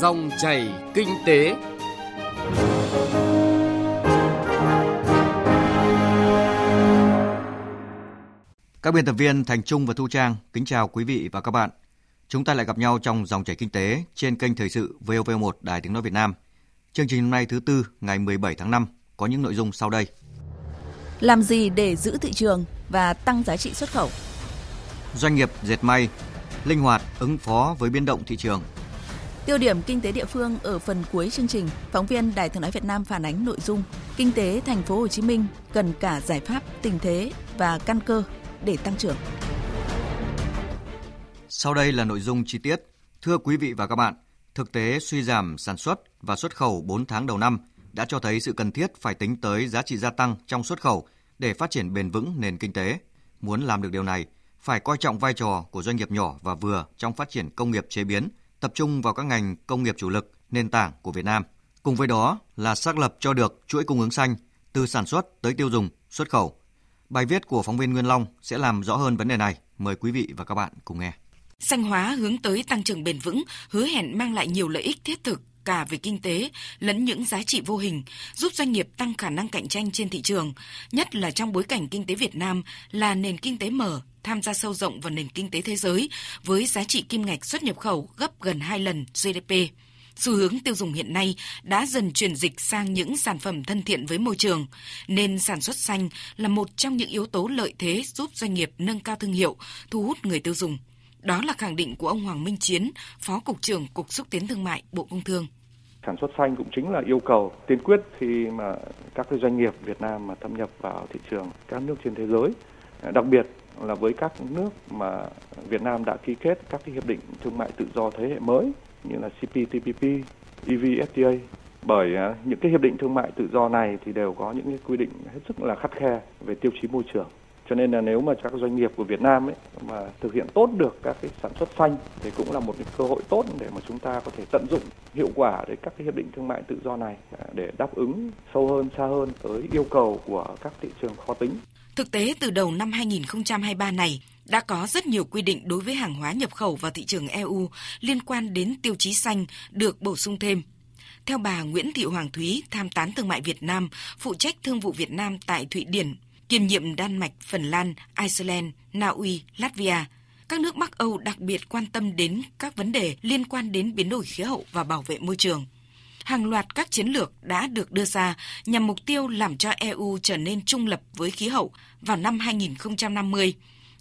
Dòng chảy kinh tế. Các biên tập viên Thành Trung và Thu Trang kính chào quý vị và các bạn. Chúng ta lại gặp nhau trong dòng chảy kinh tế trên kênh Thời sự VOV1 Đài Tiếng Nói Việt Nam. Chương trình hôm nay thứ tư ngày 17 tháng 5 có những nội dung sau đây. Làm gì để giữ thị trường và tăng giá trị xuất khẩu? Doanh nghiệp dệt may linh hoạt ứng phó với biến động thị trường. Tiêu điểm kinh tế địa phương ở phần cuối chương trình, phóng viên Đài Tiếng nói Việt Nam phản ánh nội dung kinh tế thành phố Hồ Chí Minh cần cả giải pháp, tình thế và căn cơ để tăng trưởng. Sau đây là nội dung chi tiết. Thưa quý vị và các bạn, thực tế suy giảm sản xuất và xuất khẩu 4 tháng đầu năm đã cho thấy sự cần thiết phải tính tới giá trị gia tăng trong xuất khẩu để phát triển bền vững nền kinh tế. Muốn làm được điều này, phải coi trọng vai trò của doanh nghiệp nhỏ và vừa trong phát triển công nghiệp chế biến, tập trung vào các ngành công nghiệp chủ lực, nền tảng của Việt Nam. Cùng với đó là xác lập cho được chuỗi cung ứng xanh từ sản xuất tới tiêu dùng, xuất khẩu. Bài viết của phóng viên Nguyên Long sẽ làm rõ hơn vấn đề này. Mời quý vị và các bạn cùng nghe. Xanh hóa hướng tới tăng trưởng bền vững, hứa hẹn mang lại nhiều lợi ích thiết thực cả về kinh tế lẫn những giá trị vô hình, giúp doanh nghiệp tăng khả năng cạnh tranh trên thị trường, nhất là trong bối cảnh kinh tế Việt Nam là nền kinh tế mở, tham gia sâu rộng vào nền kinh tế thế giới với giá trị kim ngạch xuất nhập khẩu gấp gần 2 lần GDP. Xu hướng tiêu dùng hiện nay đã dần chuyển dịch sang những sản phẩm thân thiện với môi trường, nên sản xuất xanh là một trong những yếu tố lợi thế giúp doanh nghiệp nâng cao thương hiệu, thu hút người tiêu dùng. Đó là khẳng định của ông Hoàng Minh Chiến, Phó Cục trưởng Cục Xúc tiến Thương mại Bộ Công Thương. Sản xuất xanh cũng chính là yêu cầu tiên quyết khi mà các cái doanh nghiệp Việt Nam mà thâm nhập vào thị trường các nước trên thế giới. À, đặc biệt là với các nước mà Việt Nam đã ký kết các cái hiệp định thương mại tự do thế hệ mới như là CPTPP, EVFTA. Bởi à, những cái hiệp định thương mại tự do này thì đều có những cái quy định hết sức là khắt khe về tiêu chí môi trường. Cho nên là nếu mà các doanh nghiệp của Việt Nam ấy mà thực hiện tốt được các cái sản xuất xanh thì cũng là một cái cơ hội tốt để mà chúng ta có thể tận dụng hiệu quả đấy các cái hiệp định thương mại tự do này à, để đáp ứng sâu hơn xa hơn tới yêu cầu của các thị trường khó tính. Thực tế từ đầu năm 2023 này, đã có rất nhiều quy định đối với hàng hóa nhập khẩu vào thị trường EU liên quan đến tiêu chí xanh được bổ sung thêm. Theo bà Nguyễn Thị Hoàng Thúy, tham tán thương mại Việt Nam, phụ trách thương vụ Việt Nam tại Thụy Điển, kiêm nhiệm Đan Mạch, Phần Lan, Iceland, Na Uy, Latvia, các nước Bắc Âu đặc biệt quan tâm đến các vấn đề liên quan đến biến đổi khí hậu và bảo vệ môi trường hàng loạt các chiến lược đã được đưa ra nhằm mục tiêu làm cho EU trở nên trung lập với khí hậu vào năm 2050.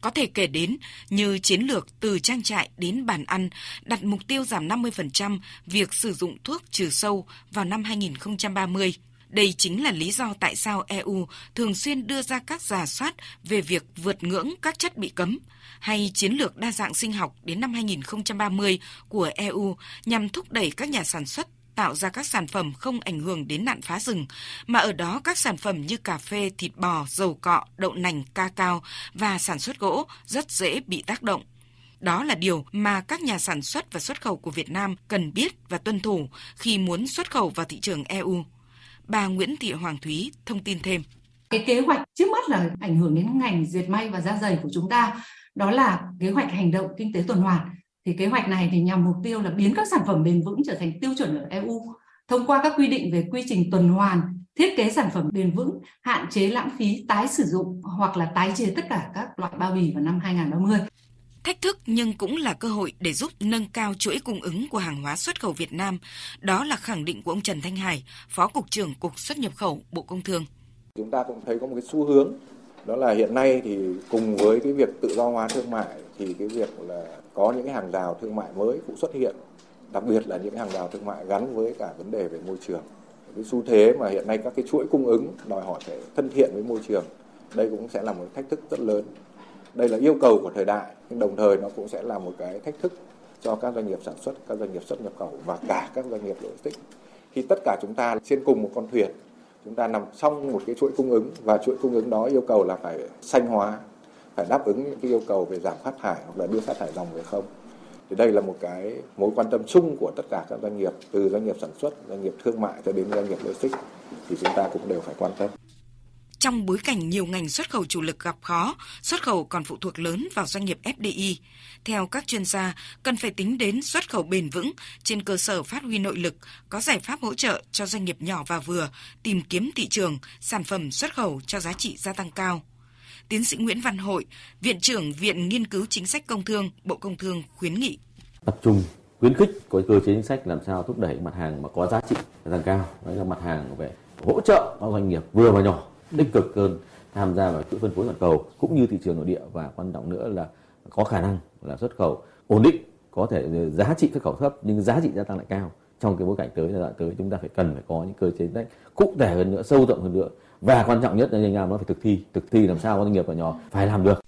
Có thể kể đến như chiến lược từ trang trại đến bàn ăn đặt mục tiêu giảm 50% việc sử dụng thuốc trừ sâu vào năm 2030. Đây chính là lý do tại sao EU thường xuyên đưa ra các giả soát về việc vượt ngưỡng các chất bị cấm hay chiến lược đa dạng sinh học đến năm 2030 của EU nhằm thúc đẩy các nhà sản xuất tạo ra các sản phẩm không ảnh hưởng đến nạn phá rừng, mà ở đó các sản phẩm như cà phê, thịt bò, dầu cọ, đậu nành, ca cao và sản xuất gỗ rất dễ bị tác động. Đó là điều mà các nhà sản xuất và xuất khẩu của Việt Nam cần biết và tuân thủ khi muốn xuất khẩu vào thị trường EU. Bà Nguyễn Thị Hoàng Thúy thông tin thêm. Cái kế hoạch trước mắt là ảnh hưởng đến ngành dệt may và da dày của chúng ta, đó là kế hoạch hành động kinh tế tuần hoàn thì kế hoạch này thì nhằm mục tiêu là biến các sản phẩm bền vững trở thành tiêu chuẩn ở EU thông qua các quy định về quy trình tuần hoàn, thiết kế sản phẩm bền vững, hạn chế lãng phí tái sử dụng hoặc là tái chế tất cả các loại bao bì vào năm 2030. Thách thức nhưng cũng là cơ hội để giúp nâng cao chuỗi cung ứng của hàng hóa xuất khẩu Việt Nam. Đó là khẳng định của ông Trần Thanh Hải, Phó Cục trưởng Cục xuất nhập khẩu Bộ Công Thương. Chúng ta cũng thấy có một cái xu hướng đó là hiện nay thì cùng với cái việc tự do hóa thương mại thì cái việc là có những cái hàng rào thương mại mới cũng xuất hiện đặc biệt là những hàng rào thương mại gắn với cả vấn đề về môi trường cái xu thế mà hiện nay các cái chuỗi cung ứng đòi hỏi phải thân thiện với môi trường đây cũng sẽ là một thách thức rất lớn đây là yêu cầu của thời đại, nhưng đồng thời nó cũng sẽ là một cái thách thức cho các doanh nghiệp sản xuất, các doanh nghiệp xuất nhập khẩu và cả các doanh nghiệp logistics. Khi tất cả chúng ta trên cùng một con thuyền, chúng ta nằm trong một cái chuỗi cung ứng và chuỗi cung ứng đó yêu cầu là phải xanh hóa, phải đáp ứng những cái yêu cầu về giảm phát thải hoặc là đưa phát thải dòng về không. Thì đây là một cái mối quan tâm chung của tất cả các doanh nghiệp, từ doanh nghiệp sản xuất, doanh nghiệp thương mại cho đến doanh nghiệp logistics, thì chúng ta cũng đều phải quan tâm. Trong bối cảnh nhiều ngành xuất khẩu chủ lực gặp khó, xuất khẩu còn phụ thuộc lớn vào doanh nghiệp FDI. Theo các chuyên gia, cần phải tính đến xuất khẩu bền vững trên cơ sở phát huy nội lực, có giải pháp hỗ trợ cho doanh nghiệp nhỏ và vừa tìm kiếm thị trường, sản phẩm xuất khẩu cho giá trị gia tăng cao. Tiến sĩ Nguyễn Văn Hội, Viện trưởng Viện Nghiên cứu Chính sách Công Thương, Bộ Công Thương khuyến nghị. Tập trung khuyến khích có cơ chế chính sách làm sao thúc đẩy mặt hàng mà có giá trị gia tăng cao, đó là mặt hàng về hỗ trợ các doanh nghiệp vừa và nhỏ tích cực hơn tham gia vào chuỗi phân phối toàn cầu cũng như thị trường nội địa. Và quan trọng nữa là có khả năng là xuất khẩu ổn định, có thể giá trị xuất khẩu thấp nhưng giá trị gia tăng lại cao. Trong cái bối cảnh tới, giai đoạn tới, chúng ta phải cần phải có những cơ chế đấy cụ thể hơn nữa, sâu rộng hơn nữa. Và quan trọng nhất là anh em nó phải thực thi thực thi làm sao các doanh nghiệp và nhỏ phải làm được.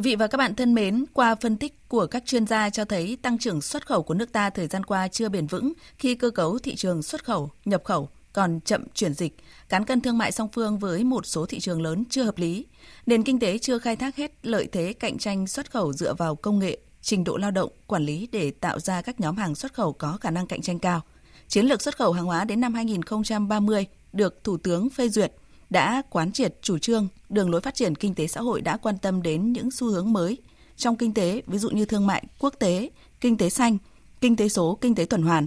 Quý vị và các bạn thân mến, qua phân tích của các chuyên gia cho thấy tăng trưởng xuất khẩu của nước ta thời gian qua chưa bền vững khi cơ cấu thị trường xuất khẩu, nhập khẩu còn chậm chuyển dịch, cán cân thương mại song phương với một số thị trường lớn chưa hợp lý, nền kinh tế chưa khai thác hết lợi thế cạnh tranh xuất khẩu dựa vào công nghệ, trình độ lao động, quản lý để tạo ra các nhóm hàng xuất khẩu có khả năng cạnh tranh cao. Chiến lược xuất khẩu hàng hóa đến năm 2030 được Thủ tướng phê duyệt đã quán triệt chủ trương, đường lối phát triển kinh tế xã hội đã quan tâm đến những xu hướng mới trong kinh tế, ví dụ như thương mại quốc tế, kinh tế xanh, kinh tế số, kinh tế tuần hoàn.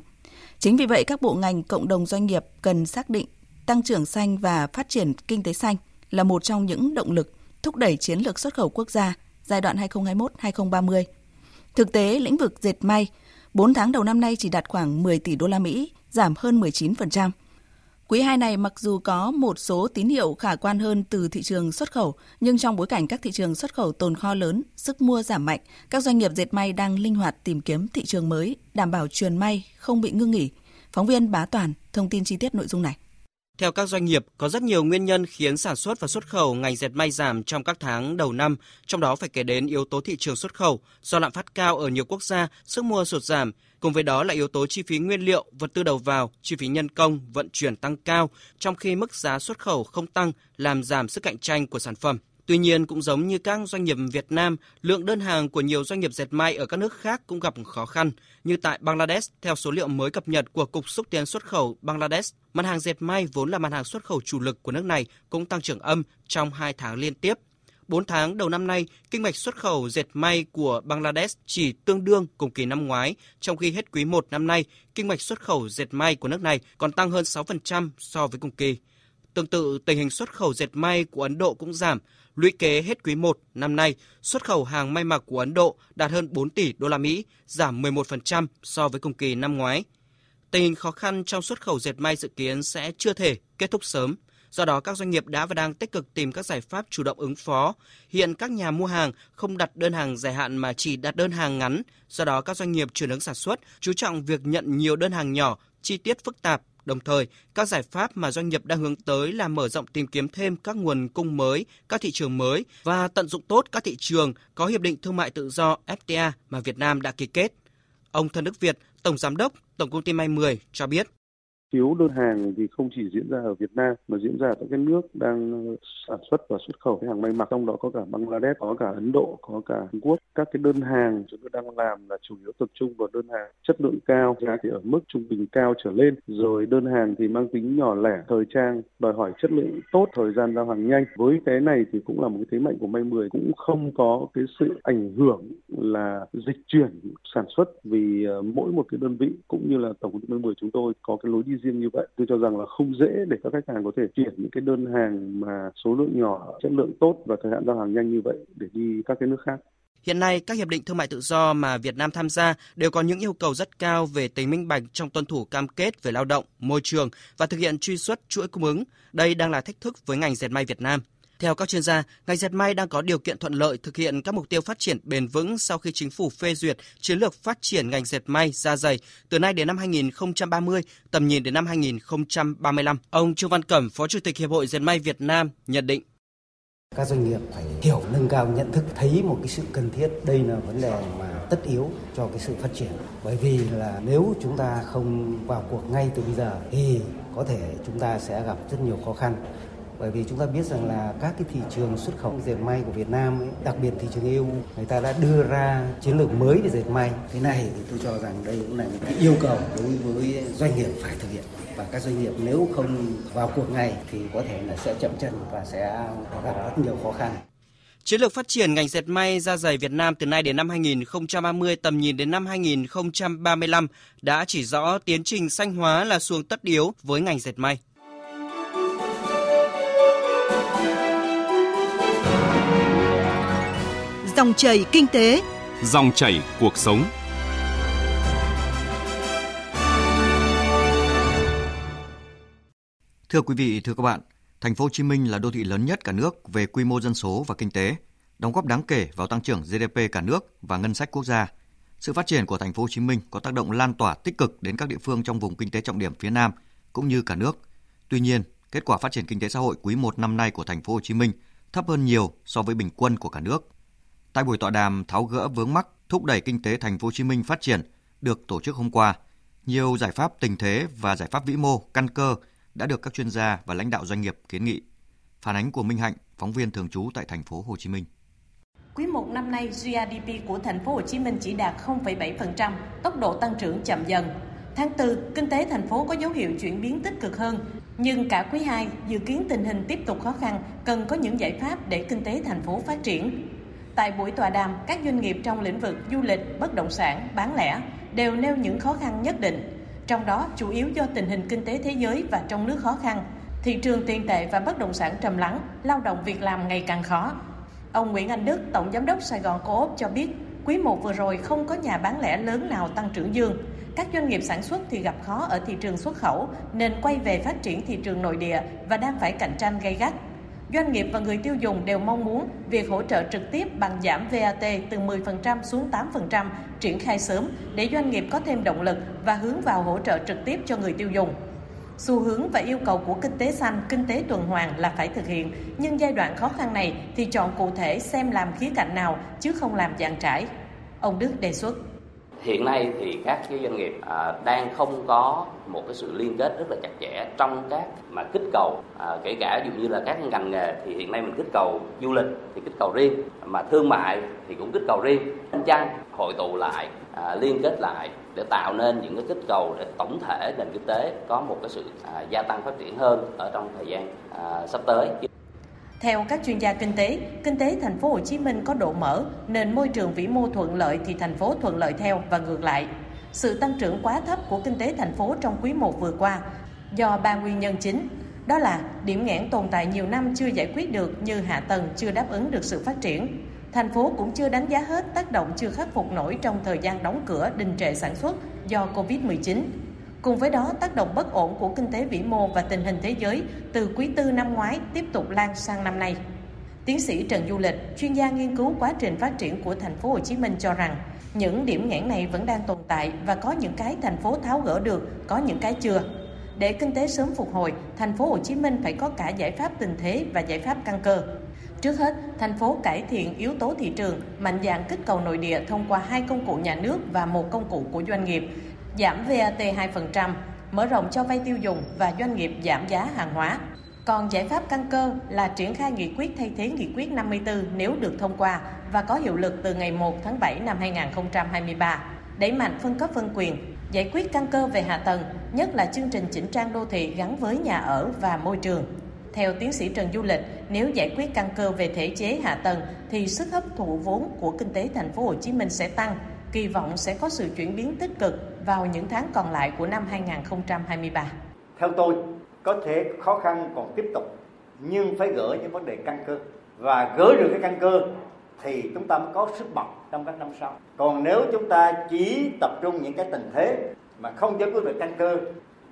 Chính vì vậy các bộ ngành cộng đồng doanh nghiệp cần xác định tăng trưởng xanh và phát triển kinh tế xanh là một trong những động lực thúc đẩy chiến lược xuất khẩu quốc gia giai đoạn 2021-2030. Thực tế, lĩnh vực dệt may 4 tháng đầu năm nay chỉ đạt khoảng 10 tỷ đô la Mỹ, giảm hơn 19%. Quý 2 này mặc dù có một số tín hiệu khả quan hơn từ thị trường xuất khẩu, nhưng trong bối cảnh các thị trường xuất khẩu tồn kho lớn, sức mua giảm mạnh, các doanh nghiệp dệt may đang linh hoạt tìm kiếm thị trường mới, đảm bảo truyền may không bị ngưng nghỉ. Phóng viên Bá Toàn thông tin chi tiết nội dung này. Theo các doanh nghiệp, có rất nhiều nguyên nhân khiến sản xuất và xuất khẩu ngành dệt may giảm trong các tháng đầu năm, trong đó phải kể đến yếu tố thị trường xuất khẩu, do lạm phát cao ở nhiều quốc gia, sức mua sụt giảm, cùng với đó là yếu tố chi phí nguyên liệu, vật tư đầu vào, chi phí nhân công, vận chuyển tăng cao, trong khi mức giá xuất khẩu không tăng làm giảm sức cạnh tranh của sản phẩm. Tuy nhiên, cũng giống như các doanh nghiệp Việt Nam, lượng đơn hàng của nhiều doanh nghiệp dệt may ở các nước khác cũng gặp khó khăn, như tại Bangladesh, theo số liệu mới cập nhật của Cục Xúc tiến xuất khẩu Bangladesh, mặt hàng dệt may vốn là mặt hàng xuất khẩu chủ lực của nước này cũng tăng trưởng âm trong 2 tháng liên tiếp. 4 tháng đầu năm nay, kinh mạch xuất khẩu dệt may của Bangladesh chỉ tương đương cùng kỳ năm ngoái, trong khi hết quý 1 năm nay, kinh mạch xuất khẩu dệt may của nước này còn tăng hơn 6% so với cùng kỳ. Tương tự, tình hình xuất khẩu dệt may của Ấn Độ cũng giảm, Lũy kế hết quý 1 năm nay, xuất khẩu hàng may mặc của Ấn Độ đạt hơn 4 tỷ đô la Mỹ, giảm 11% so với cùng kỳ năm ngoái. Tình hình khó khăn trong xuất khẩu dệt may dự kiến sẽ chưa thể kết thúc sớm. Do đó, các doanh nghiệp đã và đang tích cực tìm các giải pháp chủ động ứng phó. Hiện các nhà mua hàng không đặt đơn hàng dài hạn mà chỉ đặt đơn hàng ngắn. Do đó, các doanh nghiệp chuyển hướng sản xuất, chú trọng việc nhận nhiều đơn hàng nhỏ, chi tiết phức tạp Đồng thời, các giải pháp mà doanh nghiệp đang hướng tới là mở rộng tìm kiếm thêm các nguồn cung mới, các thị trường mới và tận dụng tốt các thị trường có hiệp định thương mại tự do FTA mà Việt Nam đã ký kết. Ông Thân Đức Việt, Tổng Giám đốc Tổng công ty May 10 cho biết thiếu đơn hàng thì không chỉ diễn ra ở Việt Nam mà diễn ra ở các cái nước đang ờ, sản xuất và xuất khẩu cái hàng may mặc trong đó có cả Bangladesh, có cả Ấn Độ, có cả Hàn Quốc. Các cái đơn hàng chúng tôi đang làm là chủ yếu tập trung vào đơn hàng chất lượng cao, giá thì ở mức trung bình cao trở lên. Rồi đơn hàng thì mang tính nhỏ lẻ, thời trang, đòi hỏi chất lượng tốt, thời gian giao hàng nhanh. Với cái này thì cũng là một cái thế mạnh của May 10 cũng không có cái sự ảnh hưởng là dịch chuyển sản xuất vì ờ, mỗi một cái đơn vị cũng như là tổng công ty May 10 chúng tôi có cái lối đi riêng như vậy tôi cho rằng là không dễ để các khách hàng có thể chuyển những cái đơn hàng mà số lượng nhỏ chất lượng tốt và thời hạn giao hàng nhanh như vậy để đi các cái nước khác Hiện nay, các hiệp định thương mại tự do mà Việt Nam tham gia đều có những yêu cầu rất cao về tính minh bạch trong tuân thủ cam kết về lao động, môi trường và thực hiện truy xuất chuỗi cung ứng. Đây đang là thách thức với ngành dệt may Việt Nam. Theo các chuyên gia, ngành dệt may đang có điều kiện thuận lợi thực hiện các mục tiêu phát triển bền vững sau khi chính phủ phê duyệt chiến lược phát triển ngành dệt may da dày từ nay đến năm 2030, tầm nhìn đến năm 2035. Ông Trương Văn Cẩm, Phó Chủ tịch Hiệp hội Dệt may Việt Nam nhận định. Các doanh nghiệp phải hiểu nâng cao nhận thức thấy một cái sự cần thiết. Đây là vấn đề mà tất yếu cho cái sự phát triển. Bởi vì là nếu chúng ta không vào cuộc ngay từ bây giờ thì có thể chúng ta sẽ gặp rất nhiều khó khăn bởi vì chúng ta biết rằng là các cái thị trường xuất khẩu dệt may của Việt Nam ấy, đặc biệt thị trường EU người ta đã đưa ra chiến lược mới về dệt may thế này thì tôi cho rằng đây cũng là một cái yêu cầu đối với doanh nghiệp phải thực hiện và các doanh nghiệp nếu không vào cuộc ngay thì có thể là sẽ chậm chân và sẽ gặp rất nhiều khó khăn. Chiến lược phát triển ngành dệt may da dày Việt Nam từ nay đến năm 2030 tầm nhìn đến năm 2035 đã chỉ rõ tiến trình xanh hóa là xuồng tất yếu với ngành dệt may. Dòng chảy kinh tế, dòng chảy cuộc sống. Thưa quý vị, thưa các bạn, Thành phố Hồ Chí Minh là đô thị lớn nhất cả nước về quy mô dân số và kinh tế, đóng góp đáng kể vào tăng trưởng GDP cả nước và ngân sách quốc gia. Sự phát triển của thành phố Hồ Chí Minh có tác động lan tỏa tích cực đến các địa phương trong vùng kinh tế trọng điểm phía Nam cũng như cả nước. Tuy nhiên, kết quả phát triển kinh tế xã hội quý 1 năm nay của thành phố Hồ Chí Minh thấp hơn nhiều so với bình quân của cả nước. Tại buổi tọa đàm tháo gỡ vướng mắc thúc đẩy kinh tế thành phố Hồ Chí Minh phát triển được tổ chức hôm qua, nhiều giải pháp tình thế và giải pháp vĩ mô căn cơ đã được các chuyên gia và lãnh đạo doanh nghiệp kiến nghị. Phản ánh của Minh Hạnh, phóng viên thường trú tại thành phố Hồ Chí Minh. Quý 1 năm nay, GDP của thành phố Hồ Chí Minh chỉ đạt 0,7%, tốc độ tăng trưởng chậm dần. Tháng 4, kinh tế thành phố có dấu hiệu chuyển biến tích cực hơn, nhưng cả quý 2 dự kiến tình hình tiếp tục khó khăn, cần có những giải pháp để kinh tế thành phố phát triển. Tại buổi tọa đàm, các doanh nghiệp trong lĩnh vực du lịch, bất động sản, bán lẻ đều nêu những khó khăn nhất định. Trong đó, chủ yếu do tình hình kinh tế thế giới và trong nước khó khăn, thị trường tiền tệ và bất động sản trầm lắng, lao động việc làm ngày càng khó. Ông Nguyễn Anh Đức, Tổng Giám đốc Sài Gòn Co-op cho biết, quý 1 vừa rồi không có nhà bán lẻ lớn nào tăng trưởng dương. Các doanh nghiệp sản xuất thì gặp khó ở thị trường xuất khẩu nên quay về phát triển thị trường nội địa và đang phải cạnh tranh gay gắt. Doanh nghiệp và người tiêu dùng đều mong muốn việc hỗ trợ trực tiếp bằng giảm VAT từ 10% xuống 8% triển khai sớm để doanh nghiệp có thêm động lực và hướng vào hỗ trợ trực tiếp cho người tiêu dùng. Xu hướng và yêu cầu của kinh tế xanh, kinh tế tuần hoàn là phải thực hiện, nhưng giai đoạn khó khăn này thì chọn cụ thể xem làm khía cạnh nào chứ không làm dàn trải. Ông Đức đề xuất hiện nay thì các cái doanh nghiệp à, đang không có một cái sự liên kết rất là chặt chẽ trong các mà kích cầu à, kể cả dụ như là các ngành nghề thì hiện nay mình kích cầu du lịch thì kích cầu riêng mà thương mại thì cũng kích cầu riêng. Chăng hội tụ lại à, liên kết lại để tạo nên những cái kích cầu để tổng thể nền kinh tế có một cái sự à, gia tăng phát triển hơn ở trong thời gian à, sắp tới theo các chuyên gia kinh tế, kinh tế thành phố Hồ Chí Minh có độ mở nên môi trường vĩ mô thuận lợi thì thành phố thuận lợi theo và ngược lại. Sự tăng trưởng quá thấp của kinh tế thành phố trong quý 1 vừa qua do ba nguyên nhân chính. Đó là điểm nghẽn tồn tại nhiều năm chưa giải quyết được như hạ tầng chưa đáp ứng được sự phát triển. Thành phố cũng chưa đánh giá hết tác động chưa khắc phục nổi trong thời gian đóng cửa đình trệ sản xuất do Covid-19 Cùng với đó, tác động bất ổn của kinh tế vĩ mô và tình hình thế giới từ quý tư năm ngoái tiếp tục lan sang năm nay. Tiến sĩ Trần Du Lịch, chuyên gia nghiên cứu quá trình phát triển của thành phố Hồ Chí Minh cho rằng, những điểm nghẽn này vẫn đang tồn tại và có những cái thành phố tháo gỡ được, có những cái chưa. Để kinh tế sớm phục hồi, thành phố Hồ Chí Minh phải có cả giải pháp tình thế và giải pháp căn cơ. Trước hết, thành phố cải thiện yếu tố thị trường, mạnh dạng kích cầu nội địa thông qua hai công cụ nhà nước và một công cụ của doanh nghiệp giảm VAT 2%, mở rộng cho vay tiêu dùng và doanh nghiệp giảm giá hàng hóa. Còn giải pháp căn cơ là triển khai nghị quyết thay thế nghị quyết 54 nếu được thông qua và có hiệu lực từ ngày 1 tháng 7 năm 2023, đẩy mạnh phân cấp phân quyền, giải quyết căn cơ về hạ tầng, nhất là chương trình chỉnh trang đô thị gắn với nhà ở và môi trường. Theo tiến sĩ Trần Du Lịch, nếu giải quyết căn cơ về thể chế hạ tầng thì sức hấp thụ vốn của kinh tế thành phố Hồ Chí Minh sẽ tăng, kỳ vọng sẽ có sự chuyển biến tích cực vào những tháng còn lại của năm 2023. Theo tôi, có thể khó khăn còn tiếp tục nhưng phải gỡ những vấn đề căn cơ và gỡ được cái căn cơ thì chúng ta mới có sức bật trong các năm sau. Còn nếu chúng ta chỉ tập trung những cái tình thế mà không giải quyết được căn cơ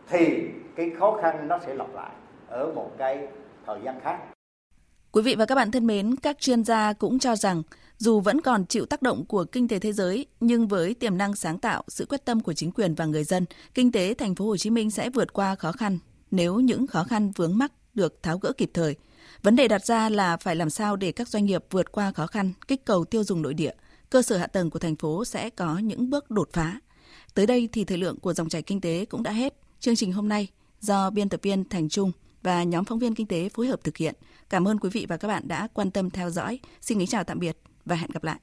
thì cái khó khăn nó sẽ lặp lại ở một cái thời gian khác. Quý vị và các bạn thân mến, các chuyên gia cũng cho rằng dù vẫn còn chịu tác động của kinh tế thế giới, nhưng với tiềm năng sáng tạo, sự quyết tâm của chính quyền và người dân, kinh tế thành phố Hồ Chí Minh sẽ vượt qua khó khăn nếu những khó khăn vướng mắc được tháo gỡ kịp thời. Vấn đề đặt ra là phải làm sao để các doanh nghiệp vượt qua khó khăn, kích cầu tiêu dùng nội địa. Cơ sở hạ tầng của thành phố sẽ có những bước đột phá. Tới đây thì thời lượng của dòng chảy kinh tế cũng đã hết. Chương trình hôm nay do biên tập viên Thành Trung và nhóm phóng viên kinh tế phối hợp thực hiện. Cảm ơn quý vị và các bạn đã quan tâm theo dõi. Xin kính chào tạm biệt và hẹn gặp lại.